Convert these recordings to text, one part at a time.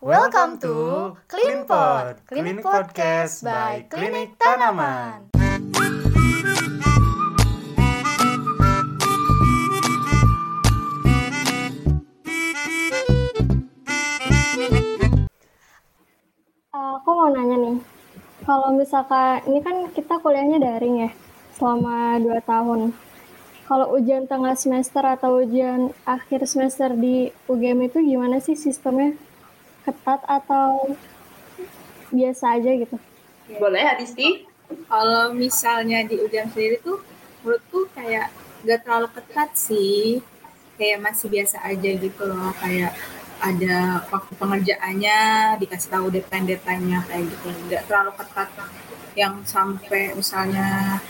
Welcome to Cleanpod, Clinic Podcast by Klinik Tanaman. Uh, aku mau nanya nih, kalau misalkan ini kan kita kuliahnya daring ya selama 2 tahun. Kalau ujian tengah semester atau ujian akhir semester di UGM itu gimana sih sistemnya? Ketat atau biasa aja gitu? Boleh Adisti? Kalau misalnya di ujian sendiri tuh menurutku kayak gak terlalu ketat sih. Kayak masih biasa aja gitu loh. Kayak ada waktu pengerjaannya dikasih tahu deadline deadline kayak gitu nggak terlalu ketat yang sampai misalnya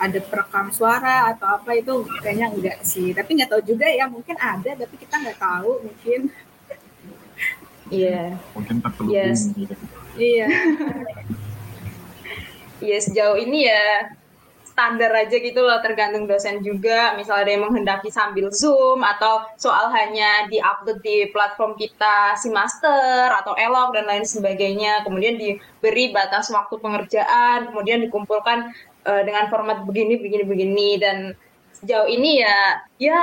ada perekam suara atau apa itu kayaknya enggak sih tapi nggak tahu juga ya mungkin ada tapi kita nggak tahu mungkin iya. Yeah. mungkin terselubung yes. gitu. Iya. Iya sejauh ini ya standar aja gitu loh tergantung dosen juga. Misalnya ada yang menghendaki sambil zoom atau soal hanya di-upload di platform kita si master atau elok dan lain sebagainya. Kemudian diberi batas waktu pengerjaan kemudian dikumpulkan uh, dengan format begini begini begini. Dan sejauh ini ya ya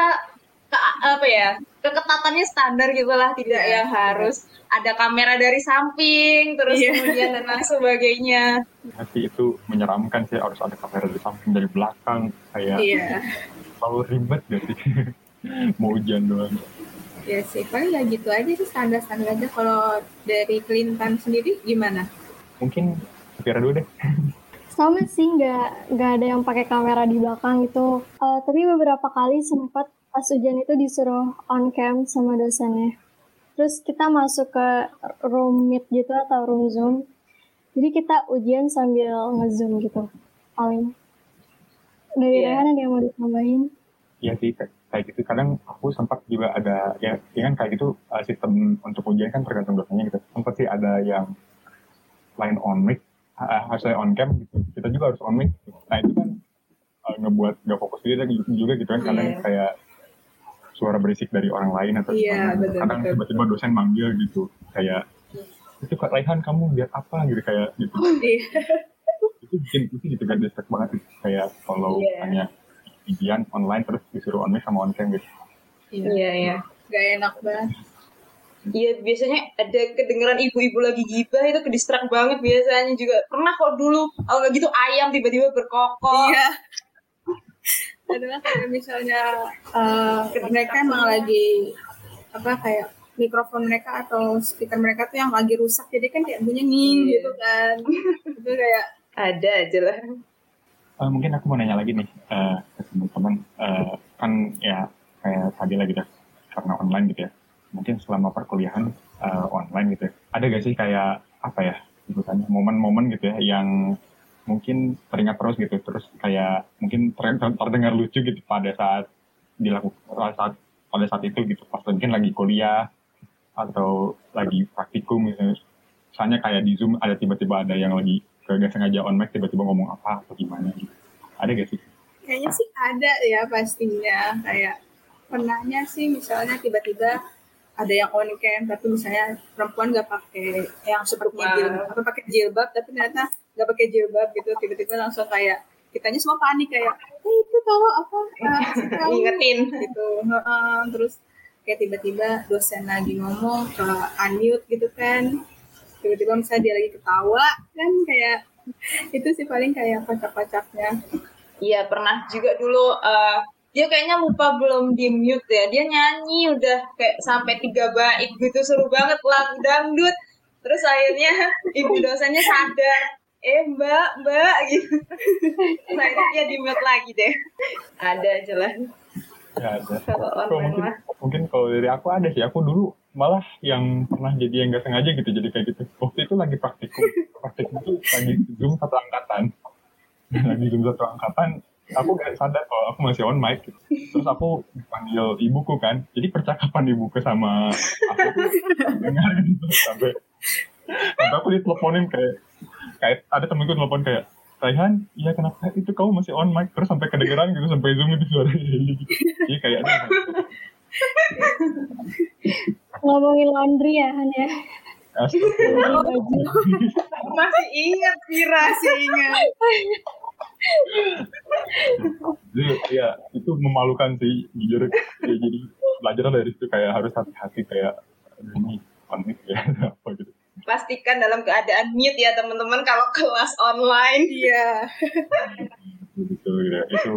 ke, apa ya keketatannya standar gitulah tidak yeah. yang harus ada kamera dari samping terus yeah. kemudian dan lain sebagainya. Tapi itu menyeramkan sih harus ada kamera dari samping dari belakang kayak yeah. selalu ribet sih? Mau ujian doang. Ya sih paling ya gitu aja sih standar standar aja. Kalau dari Clinton sendiri gimana? Mungkin Safira dulu deh. Sama sih nggak nggak ada yang pakai kamera di belakang itu uh, tapi beberapa kali sempat pas ujian itu disuruh on cam sama dosennya. Terus kita masuk ke room meet gitu atau room zoom. Jadi kita ujian sambil ngezoom gitu paling. Dari yeah. Rehan ada yang mau ditambahin? Iya sih kayak gitu. Kadang aku sempat juga ada ya, ya kan kayak gitu uh, sistem untuk ujian kan tergantung dosennya gitu. Sempat sih ada yang line on mic uh, harusnya on cam gitu. Kita juga harus on mic. Nah itu kan uh, ngebuat gak fokus juga, juga gitu kan. Kadang yeah. kayak suara berisik dari orang lain atau yeah, betul, kadang tiba-tiba dosen manggil gitu kayak itu kak Raihan kamu lihat apa? Gitu kayak gitu. Itu bikin itu gitu kan distract banget gitu. kayak kalau yeah. hanya ujian online terus disuruh on mic sama on cam gitu. Iya yeah, iya. Gak enak banget. Iya biasanya ada kedengeran ibu-ibu lagi gibah itu kedistrak banget biasanya juga. Pernah kok dulu kalau nggak gitu ayam tiba-tiba berkokok. Iya. Adalah kayak misalnya uh, mereka emang lagi apa kayak mikrofon mereka atau speaker mereka tuh yang lagi rusak jadi kan kayak bunyi nih yeah. gitu kan. Itu kayak ada aja lah. Uh, mungkin aku mau nanya lagi nih uh, ke teman-teman. Uh, kan ya kayak tadi lagi gitu karena online gitu ya. Mungkin selama perkuliahan uh, online gitu ya. Ada gak sih kayak apa ya sebutannya momen-momen gitu ya yang mungkin teringat terus gitu. Terus kayak mungkin terdengar lucu gitu pada saat dilakukan saat pada saat itu gitu. Pas mungkin lagi kuliah atau lagi praktikum misalnya misalnya kayak di zoom ada tiba-tiba ada yang lagi gak sengaja on mic tiba-tiba ngomong apa atau gimana gitu. Ada gak sih? Kayaknya sih ada ya pastinya. Kayak pernahnya sih misalnya tiba-tiba ada yang on cam tapi misalnya perempuan gak pakai yang sepertinya jilbab. atau pakai jilbab tapi ternyata gak pakai jilbab gitu tiba-tiba langsung kayak kitanya semua panik kayak eh itu tahu apa uh, ingetin gitu. Uh, terus kayak tiba-tiba dosen lagi ngomong ke unmute gitu kan. Tiba-tiba misalnya dia lagi ketawa kan kayak itu sih paling kayak kocak-kocaknya iya pernah juga dulu uh, dia kayaknya lupa belum di mute ya. Dia nyanyi udah kayak sampai tiga bait gitu seru banget lagu dangdut. Terus akhirnya ibu dosennya sadar eh mbak mbak gitu. Akhirnya dia di mute lagi deh. Ada aja lah. Ya ada. Kalau mungkin mungkin kalau dari aku ada sih. Aku dulu malah yang pernah jadi yang nggak sengaja gitu jadi kayak gitu. Waktu itu lagi praktikum. Praktikum itu lagi zoom satu angkatan. Lagi zoom satu angkatan aku gak sadar kalau aku masih on mic gitu. terus aku panggil ibuku kan. Jadi percakapan ibuku sama aku tuh dengar gitu. Sampai sampai aku diteleponin kayak kayak ada temenku telepon kayak Raihan, iya kenapa itu kamu masih on mic terus sampai kedengeran gitu sampai zoom itu suaranya gitu. Jadi kayak ada ngomongin laundry ya Han ya. Masih ingat Vira Masih ingat. Jadi ya itu memalukan sih jujur. Ya, jadi belajar dari situ kayak harus hati-hati kayak ini panik ya apa gitu. Pastikan dalam keadaan mute ya teman-teman kalau kelas online. Iya. Gitu, gitu. Itu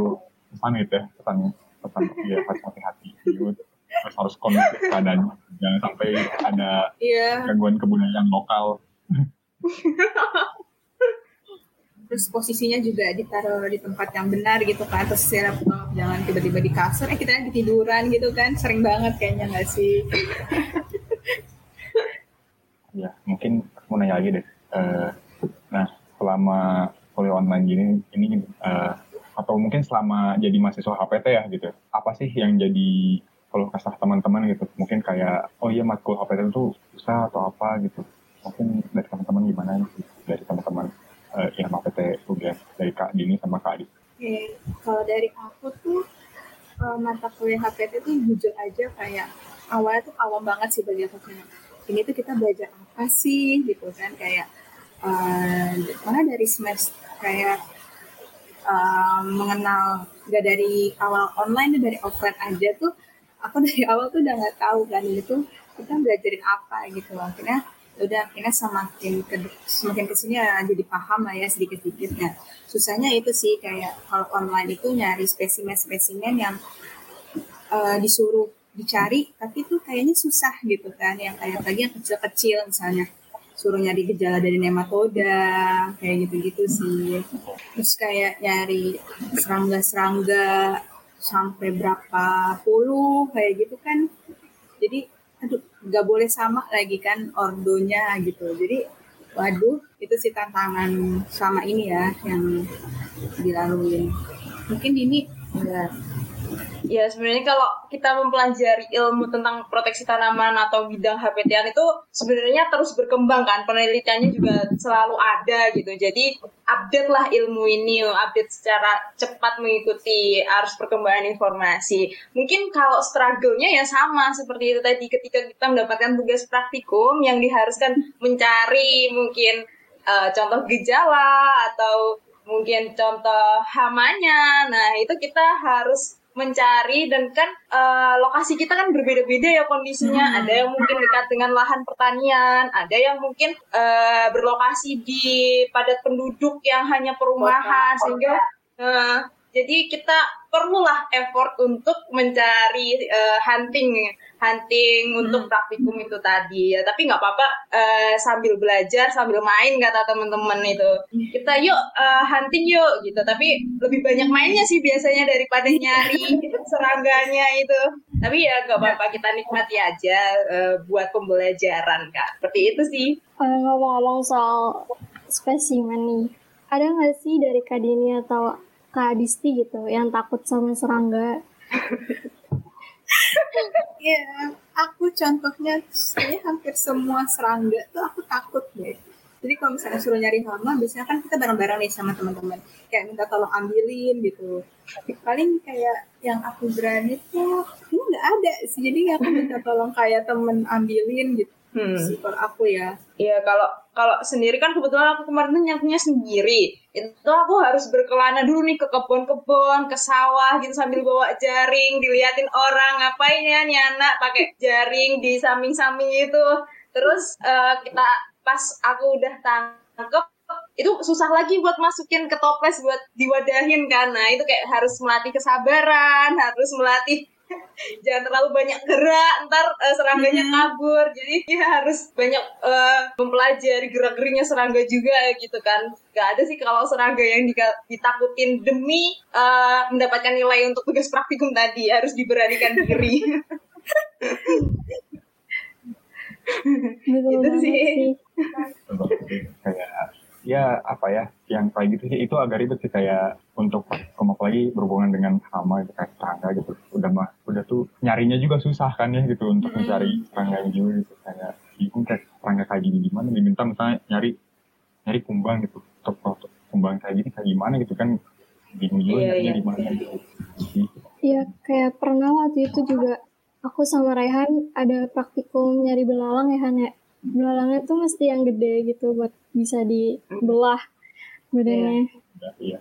pesan itu ya pesannya pesan ya harus hati-hati. Harus harus kondusif keadaannya. Jangan sampai ada Iya. gangguan kebudayaan lokal. Terus posisinya juga ditaruh di tempat yang benar gitu kan. Terus si laptop jangan tiba-tiba di kasur. Eh kita lagi tiduran gitu kan. Sering banget kayaknya nggak sih? Ya, mungkin mau nanya lagi deh. Eh, nah, selama kuliah online gini, ini eh, atau mungkin selama jadi mahasiswa HPT ya gitu, apa sih yang jadi kalau kesah teman-teman gitu? Mungkin kayak, oh iya matkul HPT itu susah atau apa gitu. Mungkin dari teman-teman gimana nih? Dari teman-teman eh, yang HPT UGM, dari Kak Dini sama Kak Adi. Oke, kalau dari aku tuh mata kuliah HPT tuh jujur aja kayak awalnya tuh awam banget sih bagi aku ini tuh kita belajar apa sih gitu kan kayak malah dari semester kayak eh, mengenal gak dari awal online dari offline aja tuh aku dari awal tuh udah nggak tahu kan ini tuh kita belajarin apa gitu loh. Akhirnya udah akhirnya semakin ke semakin ke sini ya jadi paham lah ya sedikit sedikit ya susahnya itu sih kayak kalau online itu nyari spesimen-spesimen yang eh, disuruh dicari tapi tuh kayaknya susah gitu kan. Yang kayak lagi yang kecil-kecil misalnya. Suruh nyari gejala dari nematoda kayak gitu-gitu sih. Terus kayak nyari serangga-serangga sampai berapa puluh kayak gitu kan. Jadi aduh nggak boleh sama lagi kan ordonya gitu. Jadi waduh itu sih tantangan selama ini ya yang dilalui mungkin ini ya Ya sebenarnya kalau kita mempelajari ilmu tentang proteksi tanaman atau bidang HPT-an itu sebenarnya terus berkembang kan penelitiannya juga selalu ada gitu. Jadi update lah ilmu ini, update secara cepat mengikuti arus perkembangan informasi. Mungkin kalau struggle-nya ya sama seperti itu tadi ketika kita mendapatkan tugas praktikum yang diharuskan mencari mungkin eh, contoh gejala atau mungkin contoh hamanya. Nah, itu kita harus mencari dan kan eh, lokasi kita kan berbeda-beda ya kondisinya. Ada yang mungkin dekat dengan lahan pertanian, ada yang mungkin eh, berlokasi di padat penduduk yang hanya perumahan sehingga eh, jadi kita perlulah effort untuk mencari eh, hunting hunting untuk praktikum itu tadi. Ya tapi nggak apa-apa eh, sambil belajar sambil main kata teman-teman itu. Kita yuk eh, hunting yuk gitu. Tapi lebih banyak mainnya sih biasanya daripada nyari serangganya itu. Tapi ya nggak apa-apa kita nikmati aja eh, buat pembelajaran kak. Seperti itu sih. Ngomong-ngomong soal spesimen nih, ada nggak sih dari Kak Dini atau Kak Adisti gitu yang takut sama serangga? Iya, aku contohnya saya hampir semua serangga tuh aku takut deh. Jadi kalau misalnya suruh nyari hama, biasanya kan kita bareng-bareng nih sama teman-teman. Kayak minta tolong ambilin gitu. Paling kayak yang aku berani tuh, ini nggak ada sih. Jadi aku minta tolong kayak temen ambilin gitu. Hmm. Sih kalau aku ya. Iya kalau kalau sendiri kan kebetulan aku kemarin nyapunya sendiri. Itu aku harus berkelana dulu nih ke kebun-kebun, ke sawah gitu sambil bawa jaring, diliatin orang ngapain ya nih anak pakai jaring di samping-samping itu. Terus eh, kita pas aku udah tangkep itu susah lagi buat masukin ke toples buat diwadahin. Nah, itu kayak harus melatih kesabaran, harus melatih jangan terlalu banyak gerak ntar eh, serangganya kabur. Jadi ya harus banyak eh, mempelajari gerak geriknya serangga juga ya gitu kan. Gak ada sih kalau serangga yang ditakutin demi eh, mendapatkan nilai untuk tugas praktikum tadi. Harus diberanikan diri. Itu sih. kayak ya apa ya yang kayak gitu sih. Itu agak ribet sih kayak untuk praktikum apalagi berhubungan dengan hama gitu kayak serangga gitu. Udah mah udah tuh nyarinya juga susah kan ya gitu untuk mencari serangga juga gitu. Kayak bingung kayak serangga kayak gini gimana diminta misalnya nyari nyari kumbang gitu. Untuk untuk kumbang kayak gini kayak gimana gitu kan. Bingung juga Iya, nyarinya iya. di mana gitu. Iya, kayak pernah waktu itu juga. Aku sama Raihan ada praktikum nyari belalang ya Han ya. Belalangnya tuh mesti yang gede gitu buat bisa dibelah badannya. Udah, iya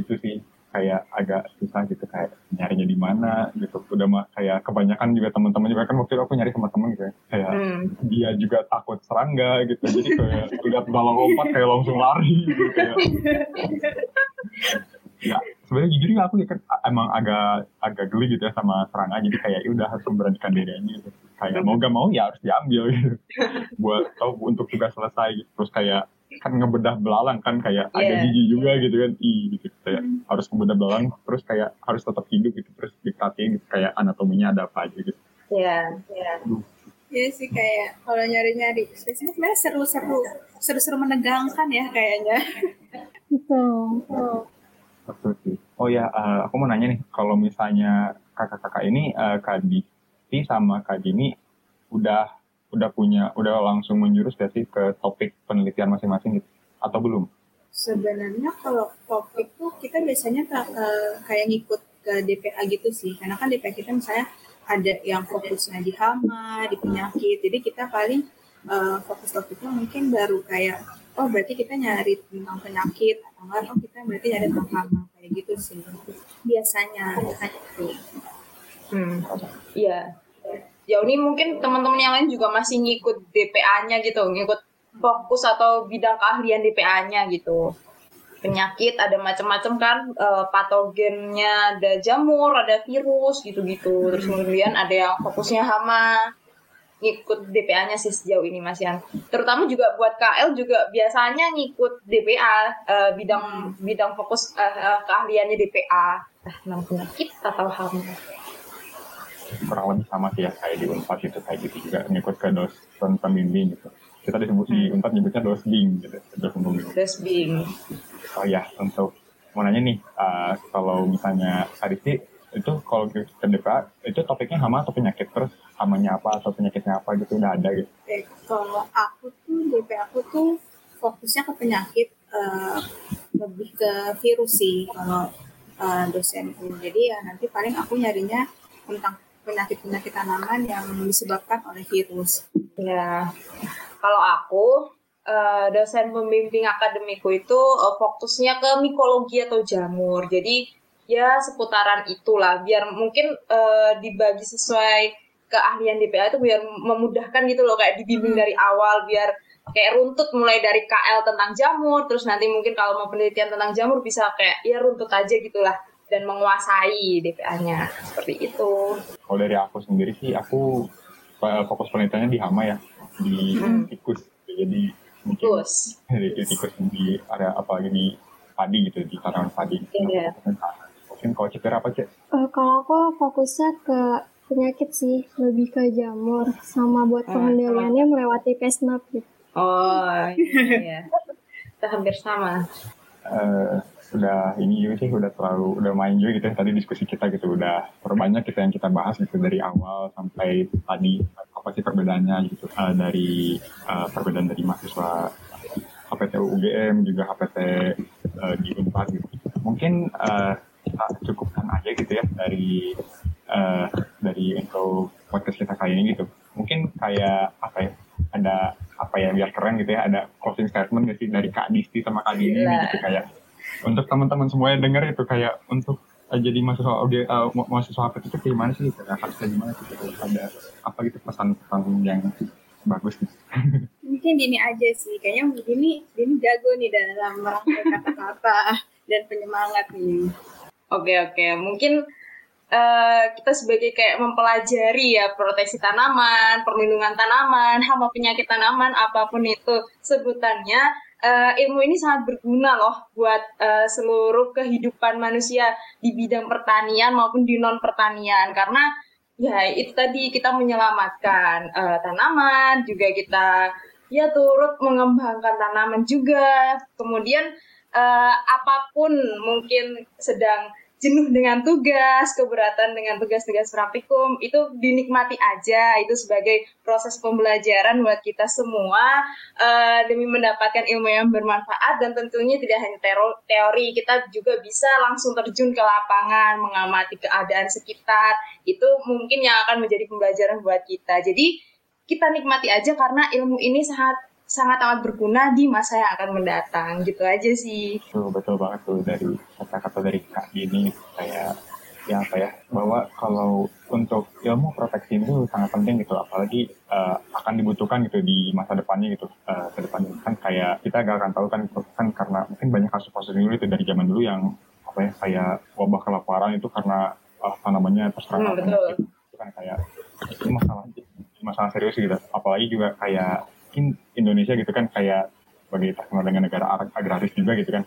itu sih kayak agak susah gitu kayak nyarinya di mana gitu. Udah mah kayak kebanyakan juga teman-teman juga kan waktu itu aku nyari sama teman gitu ya. Kayak Hmm. dia juga takut serangga gitu jadi kayak lihat dalam lompat kayak langsung lari gitu kayak. Ya sebenarnya jujur ya aku ya kan emang agak agak geli gitu ya sama serangga jadi kayak ya udah harus memberanikan diri aja gitu kayak mau gak mau ya harus diambil gitu buat tahu untuk tugas selesai gitu. terus kayak kan ngebedah belalang kan kayak agak Iya. jijik juga gitu kan ih gitu kayak harus ngebedah belalang terus kayak harus tetap hidup gitu terus diperhatiin gitu kayak anatominya ada apa aja gitu Iya, iya. Iya sih kayak kalau nyari-nyari spesifik sebenarnya seru-seru seru-seru menegangkan ya kayaknya. Betul. Betul sih. Oh ya, eh, aku mau nanya nih, kalau misalnya kakak-kakak ini, eh, Kak Disti sama Kak Jini, udah udah punya, udah langsung menjurus gak sih ke topik penelitian masing-masing gitu? Atau belum? Sebenarnya kalau topik tuh kita biasanya eh, kayak ngikut ke DPA gitu sih. Karena kan DPA kita misalnya ada yang fokusnya di hama, di penyakit. Jadi kita paling eh, fokus topiknya mungkin baru kayak oh berarti kita nyari tentang penyakit atau enggak oh kita berarti nyari tentang hama kayak gitu sih. Biasanya biasanya gitu. Hmm. Iya. Ya ini mungkin teman-teman yang lain juga masih ngikut DPA-nya gitu, ngikut fokus atau bidang keahlian DPA-nya gitu. Penyakit ada macam-macam kan, eh, patogennya ada jamur, ada virus gitu-gitu. Terus kemudian ada yang fokusnya hama, ngikut DPA-nya sih sejauh ini Mas Yan. Terutama juga buat KL juga biasanya ngikut DPA, eh, bidang bidang fokus eh, eh, keahliannya DPA. Tentang penyakit atau hama. Kurang lebih sama sih ya, kayak di UNPAD gitu, kayak gitu juga ngikut ke dosen pembimbing gitu. Kita disebut di UNPAD nyebutnya dosbing gitu, dosen pembimbing. Dosbing. Oh ya, untuk mau nanya nih, eh, kalau misalnya Sarisi itu kalau ke DPA itu topiknya hama atau penyakit terus hamanya apa atau penyakitnya apa gitu udah ada gitu. Oke, kalau aku tuh DP aku tuh fokusnya ke penyakit eh, lebih ke virus sih kalau eh, dosenku. Jadi ya nanti paling aku nyarinya tentang penyakit-penyakit tanaman yang disebabkan oleh virus. Ya, kalau aku eh, dosen pembimbing akademiku itu eh, fokusnya ke mikologi atau jamur. Jadi ya seputaran itulah. Biar mungkin eh, dibagi sesuai keahlian DPA itu biar memudahkan gitu loh kayak dibimbing dari awal biar kayak runtut mulai dari KL tentang jamur terus nanti mungkin kalau mau penelitian tentang jamur bisa kayak ya runtut aja gitulah dan menguasai DPA-nya seperti itu. Kalau dari aku sendiri sih aku eh, fokus penelitiannya di hama ya, di Hmm. tikus. Jadi mungkin Terus, di tikus di area apalagi di padi gitu di tanaman padi. Iya. Mungkin kalau Citra apa cek? Eh, kalau aku fokusnya ke penyakit sih, lebih ke jamur sama buat Hmm, pengendaliannya melewati pesnap gitu. Oh iya. Kita hampir sama. eh udah ini juga sih udah terlalu udah main juga gitu ya tadi diskusi kita gitu. Udah perbanyak kita yang kita bahas gitu dari awal sampai tadi apa sih perbedaannya gitu. Eh, dari eh, perbedaan dari mahasiswa HPT UGM juga HPT eh, di Unpad gitu. Mungkin eh, kita cukupkan aja gitu ya dari eh, dari untuk podcast kita kali ini gitu. Mungkin kayak apa ya ada apa ya biar keren gitu ya ada closing statement gak sih dari Kak Disti sama Kak Dini Gila. gitu kayak untuk teman-teman semua yang dengar itu kayak untuk eh, jadi mahasiswa audio eh, ma- mahasiswa HPT itu kayak gimana sih? Gitu ya harusnya gimana sih? Gitu ada apa gitu pesan-pesan yang bagus gitu. Mungkin Dini aja sih, kayaknya Dini, Dini jago nih dalam merangkai kata-kata dan penyemangat nih. Oke oke, mungkin eh, kita sebagai kayak mempelajari ya proteksi tanaman, perlindungan tanaman, hama penyakit tanaman, apa pun itu sebutannya, eh, ilmu ini sangat berguna loh buat eh, seluruh kehidupan manusia di bidang pertanian maupun di non pertanian karena ya itu tadi kita menyelamatkan eh, tanaman, juga kita ya turut mengembangkan tanaman juga, kemudian eh, apa pun mungkin sedang jenuh dengan tugas, keberatan dengan tugas-tugas praktikum, itu dinikmati aja. Itu sebagai proses pembelajaran buat kita semua eh, demi mendapatkan ilmu yang bermanfaat dan tentunya tidak hanya teori, kita juga bisa langsung terjun ke lapangan, mengamati keadaan sekitar. Itu mungkin yang akan menjadi pembelajaran buat kita. Jadi kita nikmati aja karena ilmu ini sangat sangat amat berguna di masa yang akan mendatang gitu aja sih. Betul, betul banget tuh dari kata-kata dari Kak Dini kayak ya apa ya bahwa kalau untuk ilmu proteksi itu sangat penting gitu apalagi uh, akan dibutuhkan gitu di masa depannya gitu uh, ke depannya kan kayak kita gak akan tahu kan kan karena mungkin banyak kasus-kasus dulu itu dari zaman dulu yang apa ya kayak wabah kelaparan itu karena apa namanya terserang Hmm, betul. itu kan kayak itu masalah masalah serius gitu. Apalagi juga kayak mungkin Indonesia gitu kan kayak sebagai terkenal dengan negara ag- agraris juga gitu kan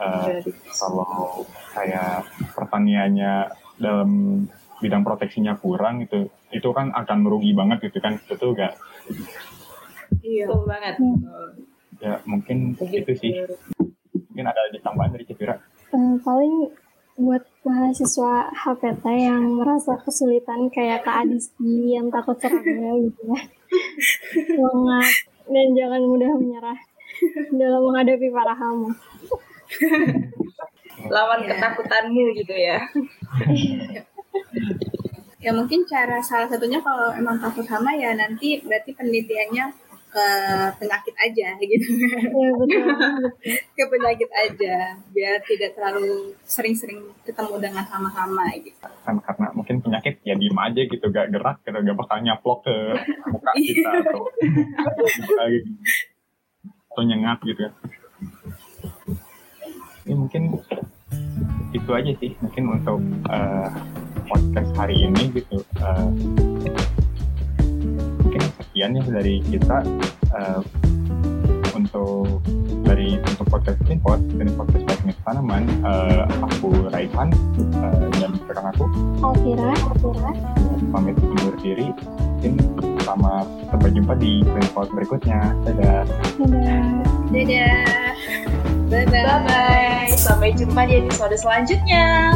Eh, kalau kayak pertaniannya dalam bidang proteksinya kurang gitu itu kan akan merugi banget gitu kan betul gak Iya. Betul banget. ya mungkin itu sih mungkin ada tambahan dari Cipira Eh, paling buat mahasiswa HPT yang merasa kesulitan kayak Kak Adisti yang takut serangga gitu ya. Semangat dan jangan mudah menyerah dalam menghadapi para hama. Lawan Iya. ketakutanmu gitu ya. Ya mungkin cara salah satunya kalau emang takut hama ya nanti berarti penelitiannya ke penyakit aja gitu. Ya betul. betul. ke penyakit aja biar tidak terlalu sering-sering ketemu dengan hama-hama gitu. kan karena mungkin penyakit ya diem aja gitu gak gerak gitu gak bakal nyaplok ke muka kita atau gitu. atau nyengat gitu kan ini mungkin itu aja sih mungkin untuk eh, podcast hari ini gitu Eh, mungkin sekian ya dari kita eh, untuk dari untuk podcast Klimpot dari podcast Teknik Tanaman eh, aku Raihan eh, dan rekan aku. Alvira, pamit undur diri mungkin sama sampai jumpa di Klimpot berikutnya. Dadah. Dadah. Dadah. Bye-bye. Bye bye. Sampai jumpa di episode selanjutnya.